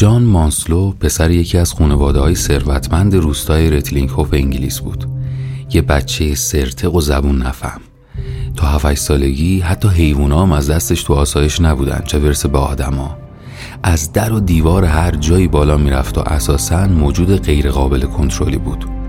جان مانسلو پسر یکی از خانواده های ثروتمند روستای رتلینگهوف انگلیس بود. یه بچه سرتق و زبون نفهم. تا هفت سالگی حتی حیوونا هم از دستش تو آسایش نبودن چه برسه به آدما از در و دیوار هر جایی بالا می‌رفت و اساسا موجود غیرقابل کنترلی بود.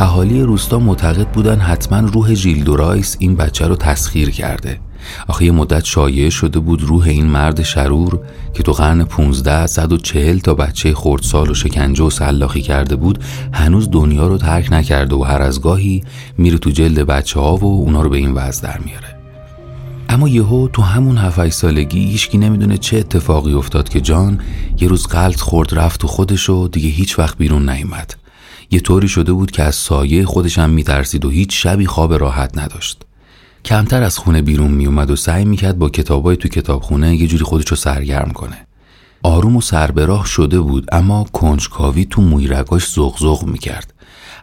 اهالی روستا معتقد بودن حتما روح جیلدورایس این بچه رو تسخیر کرده. آخه یه مدت شایعه شده بود روح این مرد شرور که تو قرن 15 140 تا بچه خردسال و شکنجه و سلاخی کرده بود هنوز دنیا رو ترک نکرده و هر از گاهی میره تو جلد بچه ها و اونا رو به این وضع در میاره. اما یهو تو همون هفت سالگی هیچکی نمی‌دونه چه اتفاقی افتاد که جان یه روز قلط خورد رفت تو خودش و دیگه هیچ وقت بیرون نیومد. یه طوری شده بود که از سایه خودش هم میترسید و هیچ شبی خواب راحت نداشت. کمتر از خونه بیرون میومد و سعی می‌کرد با کتابای تو کتابخونه یه جوری خودش رو سرگرم کنه. آروم و سربراه شده بود اما کنجکاوی تو مویرگاش زغزغ می‌کرد.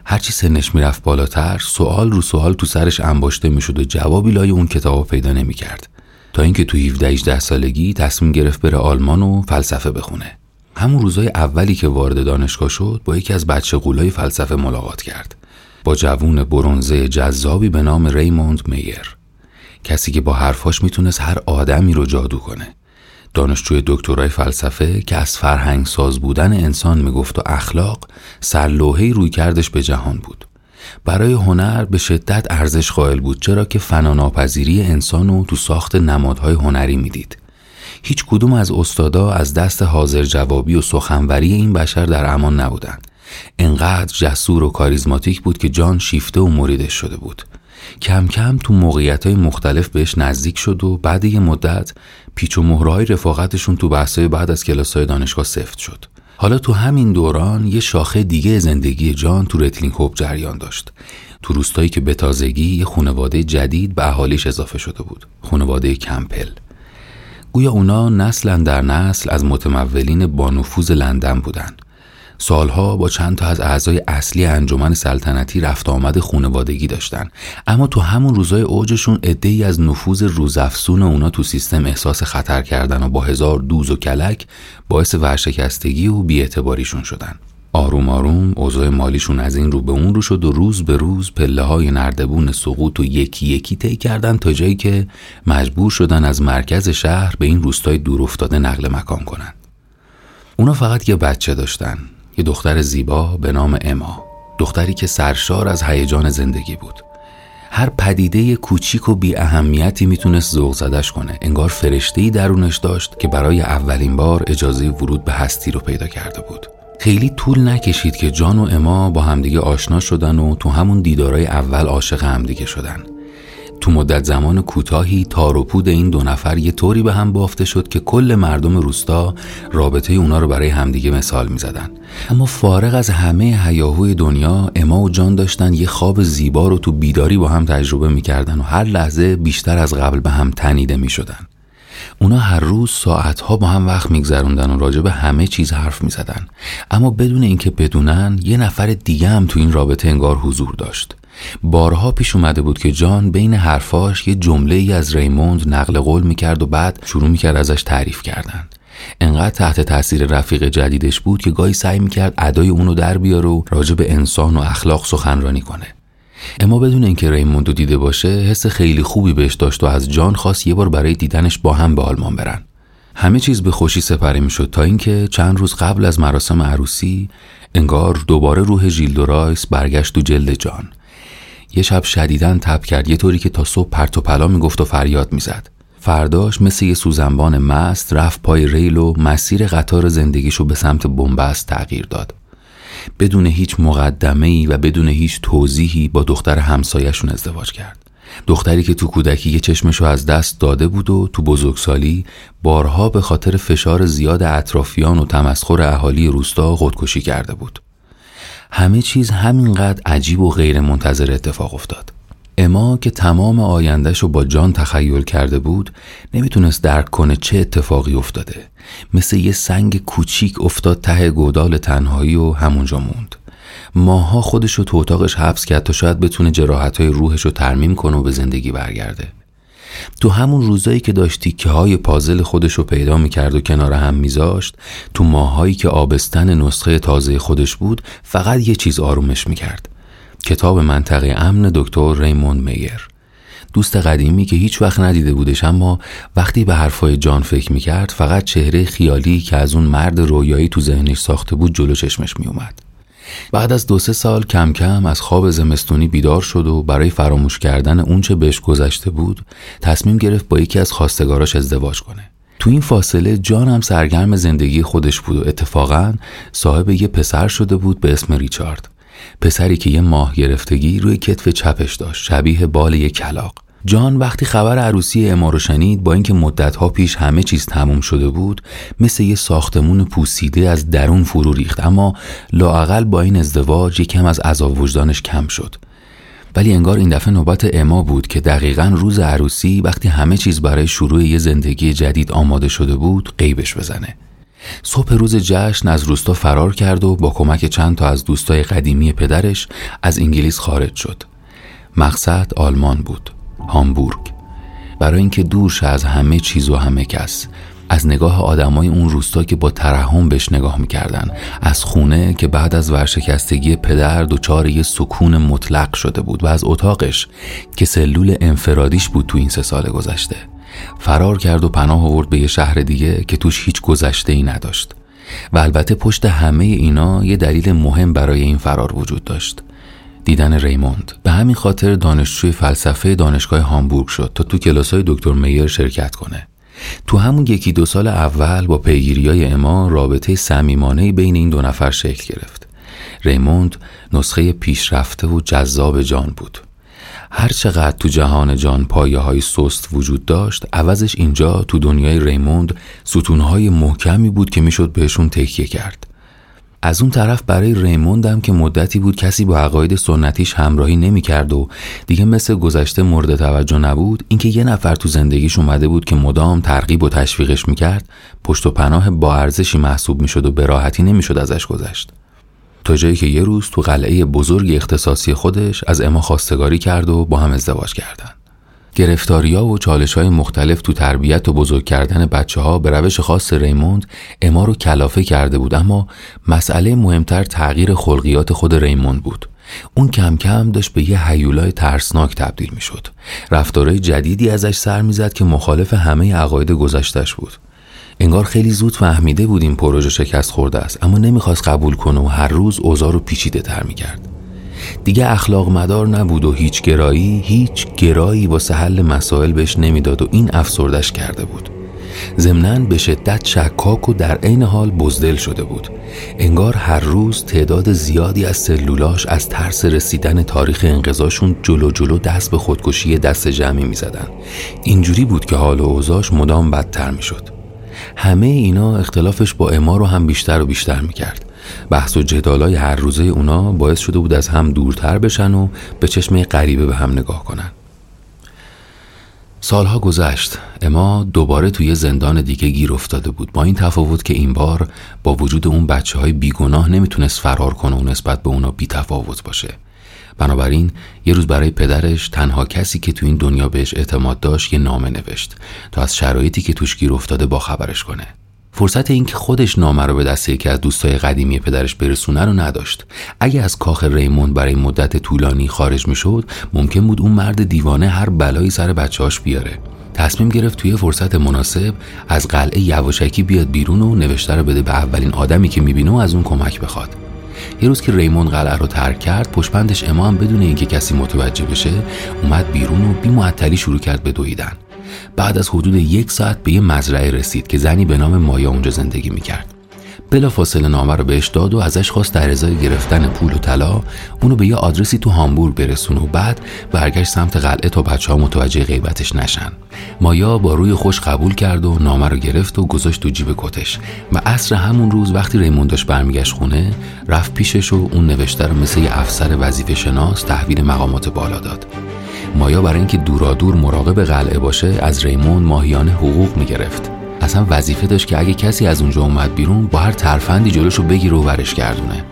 هرچی سنش می‌رفت بالاتر سوال رو سوال تو سرش انباشته می‌شد و جوابی لای اون کتاب پیدا نمی‌کرد. تا اینکه تو 17 18 سالگی تصمیم گرفت بره آلمان و فلسفه بخونه. همون روزای اولی که وارد دانشگاه شد با یکی از بچه قولای فلسفه ملاقات کرد. با جوون برونزه جذابی به نام ریموند میر کسی که با حرفاش می‌تونست هر آدمی رو جادو کنه. دانشجوی دکترای فلسفه که از فرهنگ ساز بودن انسان می‌گفت و اخلاق سرلوحه روی کردش به جهان بود. برای هنر به شدت ارزش قائل بود چرا که فناناپذیری انسان رو تو ساخت نمادهای هنری می‌دید. هیچ کدوم از استادا از دست حاضر جوابی و سخنوری این بشر در امان نبودند. انقدر جسور و کاریزماتیک بود که جان شیفته و مریدش شده بود. کم کم تو موقعیت های مختلف بهش نزدیک شد و بعد یه مدت پیچ و مهره‌های رفاقتشون تو بحثای بعد از کلاس های دانشگاه سفت شد. حالا تو همین دوران یه شاخه دیگه زندگی جان تو رتلینگ هوپ جریان داشت. تو روستایی که به تازگی یه خانواده جدید به اهالیش اضافه شده بود. خانواده کمپل. گویا اونا نسل اندر نسل از متمولین با نفوذ لندن بودن. سالها با چند تا از اعضای اصلی انجمن سلطنتی رفت آمد خونوادگی داشتن. اما تو همون روزای اوجشون ای از نفوذ روزافسون اونا تو سیستم احساس خطر کردن و با هزار دوز و کلک باعث ورشکستگی و بیاعتباریشون شدن. آروم آروم اوضاع مالیشون از این رو به اون رو شد و روز به روز پله های نردبون سقوط و یکی یکی طی کردن تا جایی که مجبور شدن از مرکز شهر به این روستای دور افتاده نقل مکان کنن. اونا فقط یه بچه داشتن یه دختر زیبا به نام اما دختری که سرشار از هیجان زندگی بود. هر پدیده کوچیک و بی اهمیتی می‌تونست ذوق زدش کنه. انگار فرشتهی درونش داشت که برای اولین بار اجازه ورود به هستی رو پیدا کرده بود. خیلی طول نکشید که جان و اما با همدیگه آشنا شدن و تو همون دیدارای اول عاشق همدیگه شدن. تو مدت زمان کوتاهی تار و پود این دو نفر یه طوری به هم بافته شد که کل مردم روستا رابطه اونا رو برای همدیگه مثال می‌زدن. اما فارغ از همه هیاهوی دنیا اما و جان داشتن یه خواب زیبا رو تو بیداری با هم تجربه می‌کردن و هر لحظه بیشتر از قبل به هم تنیده می‌شدن. اونا هر روز ساعتها با هم وقت میگذروندن و راجع به همه چیز حرف می‌زدن. اما بدون اینکه بدونن یه نفر دیگه هم تو این رابطه انگار حضور داشت. بارها پیش اومده بود که جان بین حرفاش یه جمله ای از ریموند نقل قول می‌کرد و بعد شروع می‌کرد ازش تعریف کردن. انقدر تحت تاثیر رفیق جدیدش بود که گاهی سعی می‌کرد ادای اونو در بیاره و راجع به انسان و اخلاق سخنرانی کنه. اما بدون اینکه ریموندو دیده باشه حس خیلی خوبی بهش داشت و از جان خواست یه بار برای دیدنش با هم به آلمان برن. همه چیز به خوشی سپری می‌شد تا اینکه چند روز قبل از مراسم عروسی انگار دوباره روح ژیل دو رایس برگشت تو جلد جان. یه شب شدیداً تب کرد یه طوری که تا صبح پرت و پلا می‌گفت و فریاد می‌زد. فرداش مثل یه سوزنبان مست رفت پای ریل و مسیر قطار زندگیشو به سمت بنبست تغییر داد. بدون هیچ مقدمه ای و بدون هیچ توضیحی با دختر همسایشون ازدواج کرد. دختری که تو کودکی یه چشمشو از دست داده بود و تو بزرگسالی بارها به خاطر فشار زیاد اطرافیان و تمسخر اهالی روستا خودکشی کرده بود. همه چیز همینقدر عجیب و غیر منتظر اتفاق افتاد. اما که تمام آیندهش رو با جان تخیل کرده بود نمی‌تونست درک کنه چه اتفاقی افتاده. مثل یه سنگ کوچیک افتاد ته گودال تنهایی و همونجا موند. ماها خودش رو تو اتاقش حبس کرد تا شاید بتونه جراحت های روحش رو ترمیم کنه و به زندگی برگرده. تو همون روزایی که داشتی که های پازل خودش رو پیدا می‌کرد و کنار هم میذاشت تو ماهایی که آبستن نسخه تازه خودش بود فقط یه چیز آرومش می‌کرد. کتاب منطقه امن دکتر ریموند میر دوست قدیمی که هیچ وقت ندیده بودش اما وقتی به حرفای جان فکر می‌کرد فقط چهره خیالی که از اون مرد رویایی تو ذهنش ساخته بود جلو چشمش میومد بعد از دو سه سال کم کم از خواب زمستونی بیدار شد و برای فراموش کردن اونچه بهش گذشته بود تصمیم گرفت با یکی از خواستگاراش ازدواج کنه. تو این فاصله جان هم سرگرم زندگی خودش بود و اتفاقا صاحب یه پسر شده بود به اسم ریچارد. پسری که یه ماه گرفتگی روی کتف چپش داشت شبیه بال یک کلاق. جان وقتی خبر عروسی اما رو شنید با اینکه مدتها پیش همه چیز تموم شده بود مثل یه ساختمون پوسیده از درون فرو ریخت اما لاقل با این ازدواج یکم از عذاب وجدانش کم شد. ولی انگار این دفعه نوبت اما بود که دقیقا روز عروسی وقتی همه چیز برای شروع یه زندگی جدید آماده شده بود قیبش بزنه. صبح روز جشن از روستا فرار کرد و با کمک چند تا از دوستای قدیمی پدرش از انگلیس خارج شد. مقصد آلمان بود هامبورگ. برای اینکه دور شه از همه چیز و همه کس. از نگاه آدمای اون روستا که با ترحم بهش نگاه می‌کردن. از خونه که بعد از ورشکستگی پدر دچار یه سکون مطلق شده بود و از اتاقش که سلول انفرادیش بود تو این سه سال گذشته. فرار کرد و پناه آورد به یه شهر دیگه که توش هیچ گذشته ای نداشت. و البته پشت همه اینا یه دلیل مهم برای این فرار وجود داشت. دیدن ریموند. به همین خاطر دانشجوی فلسفه دانشگاه هامبورگ شد تا تو کلاسای دکتر میر شرکت کنه. تو همون یکی دو سال اول با پیگیری های اما رابطه صمیمانه بین این دو نفر شکل گرفت. ریموند نسخه پیشرفته و جذاب جان بود. هر چقدر تو جهان جان پایه های سست وجود داشت عوضش اینجا تو دنیای ریموند ستونهای محکمی بود که می‌شد بهشون تکیه کرد. از اون طرف برای ریموندم که مدتی بود کسی با عقاید سنتیش همراهی نمی‌کرد و دیگه مثل گذشته مورد توجه نبود اینکه یه نفر تو زندگیش اومده بود که مدام ترغیب و تشویقش می‌کرد پشت و پناه با ارزشی محسوب می‌شد و به راحتی نمی‌شد ازش گذشت. تا جایی که یه روز تو قلعه بزرگ اختصاصی خودش از اما خواستگاری کرد و با هم ازدواج کردن. گرفتاریا و چالش های مختلف تو تربیت و بزرگ کردن بچه ها به روش خاص ریموند اما رو کلافه کرده بود اما مسئله مهمتر تغییر خلقیات خود ریموند بود. اون کم کم داشت به یه حیولای ترسناک تبدیل می شد رفتارهای جدیدی ازش سر می‌زد که مخالف همه عقاید گذشتش بود. انگار خیلی زود فهمیده بود این پروژه شکست خورده است اما نمی‌خواست قبول کنه و هر روز اوضاع رو پیچیده تر می‌کرد دیگه اخلاق مدار نبود و هیچ گرایی هیچ گرایی واسه حل مسائل بهش نمی‌داد و این افسردش کرده بود ضمنا به شدت شکاک و در عین حال بزدل شده بود انگار هر روز تعداد زیادی از سلولاش از ترس رسیدن تاریخ انقضاشون جلو جلو دست به خودکشی دست جمعی می زدن. اینجوری بود که حال و اوضاش مدام بدتر می شد. همه اینا اختلافش با اما رو هم بیشتر و بیشتر می کرد. بحث و جدالای هر روزه اونا باعث شده بود از هم دورتر بشن و به چشم غریبه به هم نگاه کنن. سالها گذشت. اما دوباره توی زندان دیگه گیر افتاده بود. با این تفاوت که این بار با وجود اون بچه های بیگناه نمی‌تونست فرار کنه و نسبت به اونا بی تفاوت باشه. بنابراین یه روز برای پدرش تنها کسی که تو این دنیا بهش اعتماد داشت یه نامه نوشت تا از شرایطی که توش گیر افتاده با خبرش کنه. فرصت اینکه خودش نامه رو به دست یکی از دوستای قدیمی پدرش برسونه رو نداشت. اگه از کاخ ریموند برای مدت طولانی خارج می‌شد ممکن بود اون مرد دیوانه هر بلایی سر بچهاش بیاره. تصمیم گرفت توی فرصت مناسب از قلعه یواشکی بیاد بیرون و نوشته رو بده به اولین آدمی که می‌بینه و از اون کمک بخواد. یه روز که ریموند قلعه رو ترک کرد پشپندش امام بدون اینکه کسی متوجه بشه اومد بیرون و بی معطلی شروع کرد به دویدن. بعد از حدود یک ساعت به یه مزرعه رسید که زنی به نام مایا اونجا زندگی می‌کرد. بلا فاصله نامه رو بهش داد و ازش خواست در ازای گرفتن پول و طلا اونو به یه آدرسی تو هامبورگ برسونه و بعد برگشت سمت قلعه تا بچه ها متوجه غیبتش نشن. مایا با روی خوش قبول کرد و نامه رو گرفت و گذاشت تو جیب کتش و عصر همون روز وقتی ریموندش برمیگشت خونه رفت پیشش و اون نوشته رو مثل یه افسر وظیفه شناس تحویل مقامات بالا داد. مایا برای اینکه دورادور مراقب قلعه باشه از ریمون ماهیانه حقوق می‌گرفت. اصلا وظیفه داشت که اگه کسی از اونجا اومد بیرون با هر ترفندی جلوشو بگیره و ورش گردونه.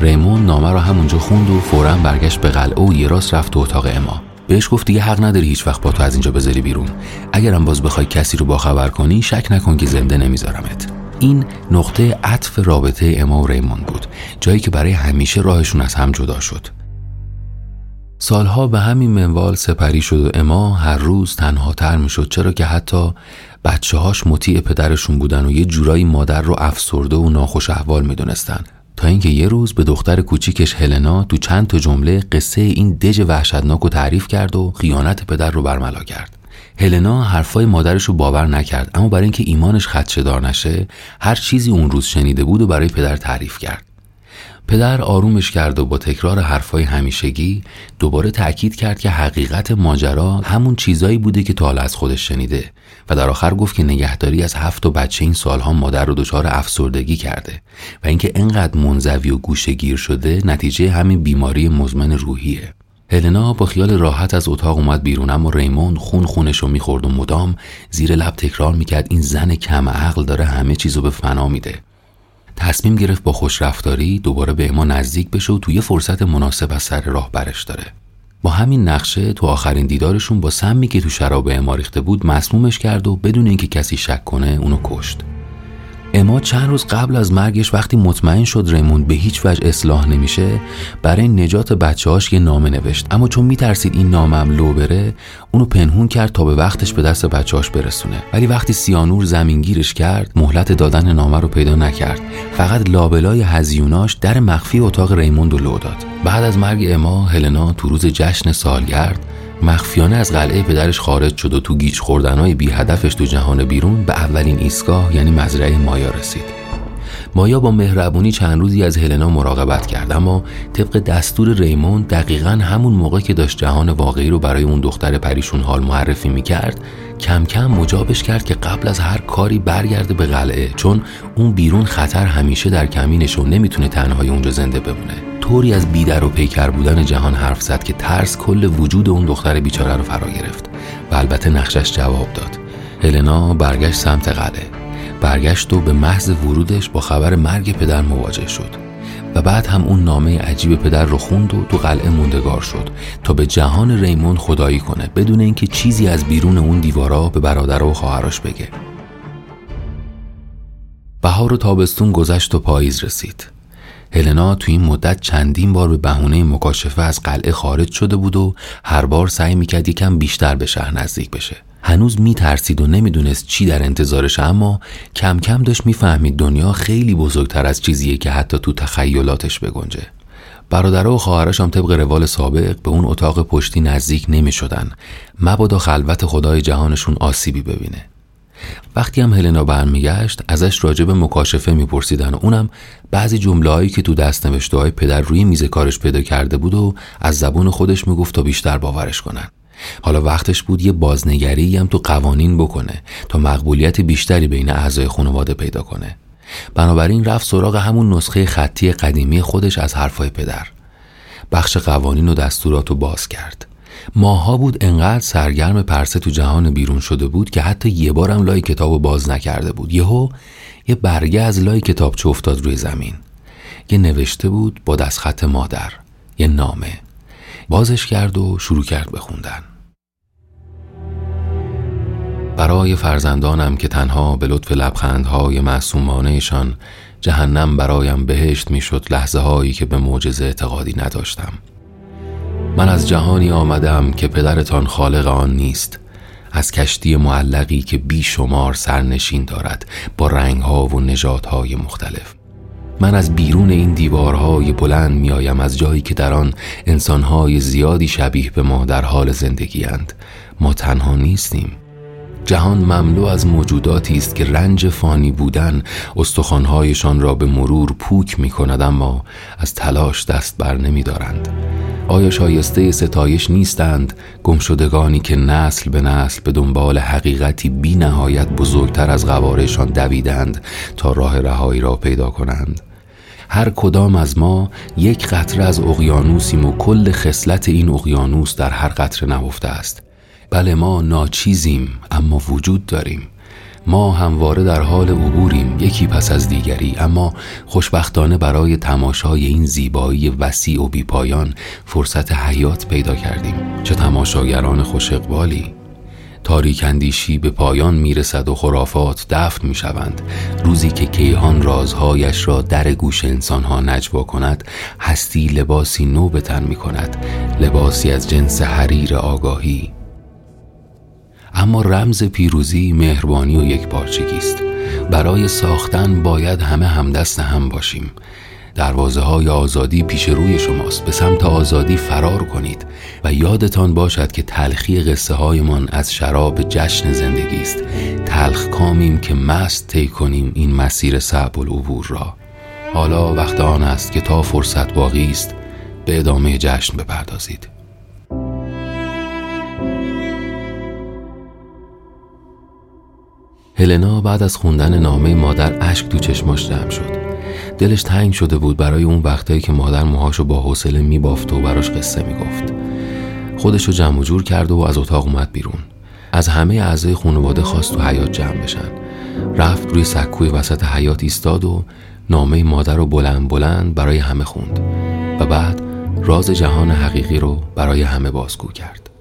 ریمون نامه رو همونجا خوند و فورا برگشت به قلعه و یه راست رفت تو اتاق اما. بهش گفت دیگه حق نداری هیچ وقت با تو از اینجا بذاری بیرون. اگرم باز بخوای کسی رو باخبر کنی شک نکن که زنده نمیذارمت. این نقطه عطف رابطه اما و ریموند بود جایی که برای همیشه راهشون از هم جدا شد. سالها به همین منوال سپری شد و اما هر روز تنها تر می شد چرا که حتی بچه هاش مطیع پدرشون بودن و یه جورایی مادر رو افسرده و ناخوش احوال می دونستن. تا اینکه یه روز به دختر کوچیکش هلنا تو چند تا جمله قصه این دژ وحشتناک رو تعریف کرد و خیانت پدر رو برملا کرد. هلنا حرفای مادرش رو باور نکرد اما برای اینکه ایمانش خدشه‌دار نشه هر چیزی اون روز شنیده بود و برای پدر تعریف کرد. پدر آرومش کرد و با تکرار حرفای همیشگی دوباره تأکید کرد که حقیقت ماجرا همون چیزایی بوده که تا از خودش شنیده و در آخر گفت که نگهداری از هفت و بچه این سالها مادر رو دچار افسردگی کرده و اینکه انقدر منزوی و گوشگیر شده نتیجه همین بیماری مزمن روحیه. هلنا با خیال راحت از اتاق اومد بیرون اما ریموند خون خونش رو می‌خورد و مدام زیر لب تکرار می‌کرد این زن کم عقل داره همه چیزو به فنا میده. تصمیم گرفت با خوشرفتاری دوباره به اما نزدیک بشه و توی فرصت مناسب از سر راه برش داره. با همین نقشه تو آخرین دیدارشون با سمی که تو شراب اما ریخته بود مسمومش کرد و بدون اینکه کسی شک کنه اونو کشت. اما چند روز قبل از مرگش وقتی مطمئن شد ریموند به هیچ وجه اصلاح نمیشه برای نجات بچه‌هاش یه نامه نوشت. اما چون میترسید این نامم لو بره اونو پنهون کرد تا به وقتش به دست بچه‌هاش برسونه. ولی وقتی سیانور زمینگیرش کرد مهلت دادن نامه رو پیدا نکرد. فقط لابلای هزیوناش در مخفی اتاق ریموند رو لو داد. بعد از مرگ اما هلنا تو روز جشن سالگرد مخفیانه از قلعه پدرش خارج شد و تو گیج خوردنهای بی هدفش تو جهان بیرون به اولین ایستگاه یعنی مزرعه مایا رسید. مایا با مهربونی چند روزی از هلنا مراقبت کرد اما طبق دستور ریموند دقیقا همون موقع که داشت جهان واقعی رو برای اون دختر پریشون حال معرفی می‌کرد کم کم مجابش کرد که قبل از هر کاری برگرده به قلعه چون اون بیرون خطر همیشه در کمینش و نمی‌تونه تنهای اونجا زنده بمونه. طوری از بیدر و پیکر بودن جهان حرف زد که ترس کل وجود اون دختر بیچاره رو فرا گرفت و البته نقشش جواب داد. هلنا برگشت سمت قلعه. برگشت و به محض ورودش با خبر مرگ پدر مواجه شد و بعد هم اون نامه عجیب پدر رو خوند و تو قلعه موندگار شد تا به جهان ریمون خدایی کنه بدون اینکه چیزی از بیرون اون دیوارا به برادر و خواهرش بگه. بهار و تابستون گذشت و پاییز رسید. هلنا تو این مدت چندین بار به بهونه مکاشفه از قلعه خارج شده بود و هر بار سعی می‌کرد یکم بیشتر به شهر نزدیک بشه. هنوز میترسید و نمی‌دونست چی در انتظارشه اما کم کم داشت می‌فهمید دنیا خیلی بزرگتر از چیزیه که حتی تو تخیلاتش بگنجه. برادرها و خواهرش هم طبق روال سابق به اون اتاق پشتی نزدیک نمی شدن مبادا خلوت خدای جهانشون آسیبی ببینه. وقتی هم هلنا برمیگشت ازش راجب مکاشفه میپرسیدن و اونم بعضی جمله هایی که تو دست نوشته های پدر روی میز کارش پیدا کرده بود و از زبون خودش می‌گفت تا بیشتر باورش کنن. حالا وقتش بود یه بازنگری هم تو قوانین بکنه تا مقبولیت بیشتری بین اعضای خانواده پیدا کنه. بنابراین رفت سراغ همون نسخه خطی قدیمی خودش از حرفای پدر. بخش قوانین و دستورات رو باز کرد. ماها بود انقدر سرگرم پرسه تو جهان بیرون شده بود که حتی یه بارم لای کتاب باز نکرده بود. یهو یه برگه از لای کتاب چه افتاد روی زمین. یه نوشته بود با دستخط مادر یه نامه. بازش کرد و شروع کرد بخوندن برای فرزندانم که تنها به لطف لبخندهای معصومانهشان جهنم برایم بهشت می‌شد لحظه هایی که به معجزه اعتقادی نداشتم. من از جهانی آمدم که پدرتان خالق آن نیست. از کشتی معلقی که بیشمار سرنشین دارد با رنگها و نژادهای مختلف. من از بیرون این دیوارهای بلند میآیم از جایی که در آن انسانهای زیادی شبیه به ما در حال زندگی اند. ما تنها نیستیم. جهان مملو از موجوداتی است که رنج فانی بودن استخوانهایشان را به مرور پوک می کند اما از تلاش دست بر نمی دارند. آیا شایسته ستایش نیستند گمشدگانی که نسل به نسل به دنبال حقیقتی بی نهایت بزرگتر از غوارشان دویدند تا راه رهایی را پیدا کنند هر کدام از ما یک قطره از اقیانوسیم و کل خصلت این اقیانوس در هر قطره نهفته است بله ما ناچیزیم اما وجود داریم. ما همواره در حال عبوریم یکی پس از دیگری اما خوشبختانه برای تماشای این زیبایی وسیع و بیپایان فرصت حیات پیدا کردیم. چه تماشاگران خوش اقبالی. تاریک اندیشی به پایان می‌رسد و خرافات دفن می‌شوند. روزی که کیهان رازهایش را در گوش انسانها نجوا کند هستی لباسی نو به تن می کند لباسی از جنس حریر آگاهی. اما رمز پیروزی مهربانی و یک پارچگی است. برای ساختن باید همه همدست هم باشیم. دروازه های آزادی پیش روی شماست. به سمت آزادی فرار کنید و یادتان باشد که تلخی قصه هایمان از شراب جشن زندگی است. تلخ کامیم که مست طی کنیم این مسیر صعب العبور را. حالا وقت آن است که تا فرصت باقی است به ادامه جشن بپردازید. هلنا بعد از خوندن نامه مادر اشک تو چشماش جمع شد. دلش تنگ شده بود برای اون وقتایی که مادر موهاشو با حوصله میبافت و براش قصه می‌گفت. خودشو جمع و جور کرد و از اتاق اومد بیرون. از همه اعضای خانواده خواست تو حیات جمع بشن. رفت روی سکوی وسط حیات ایستاد و نامه مادر رو بلند بلند برای همه خوند. و بعد راز جهان حقیقی رو برای همه بازگو کرد.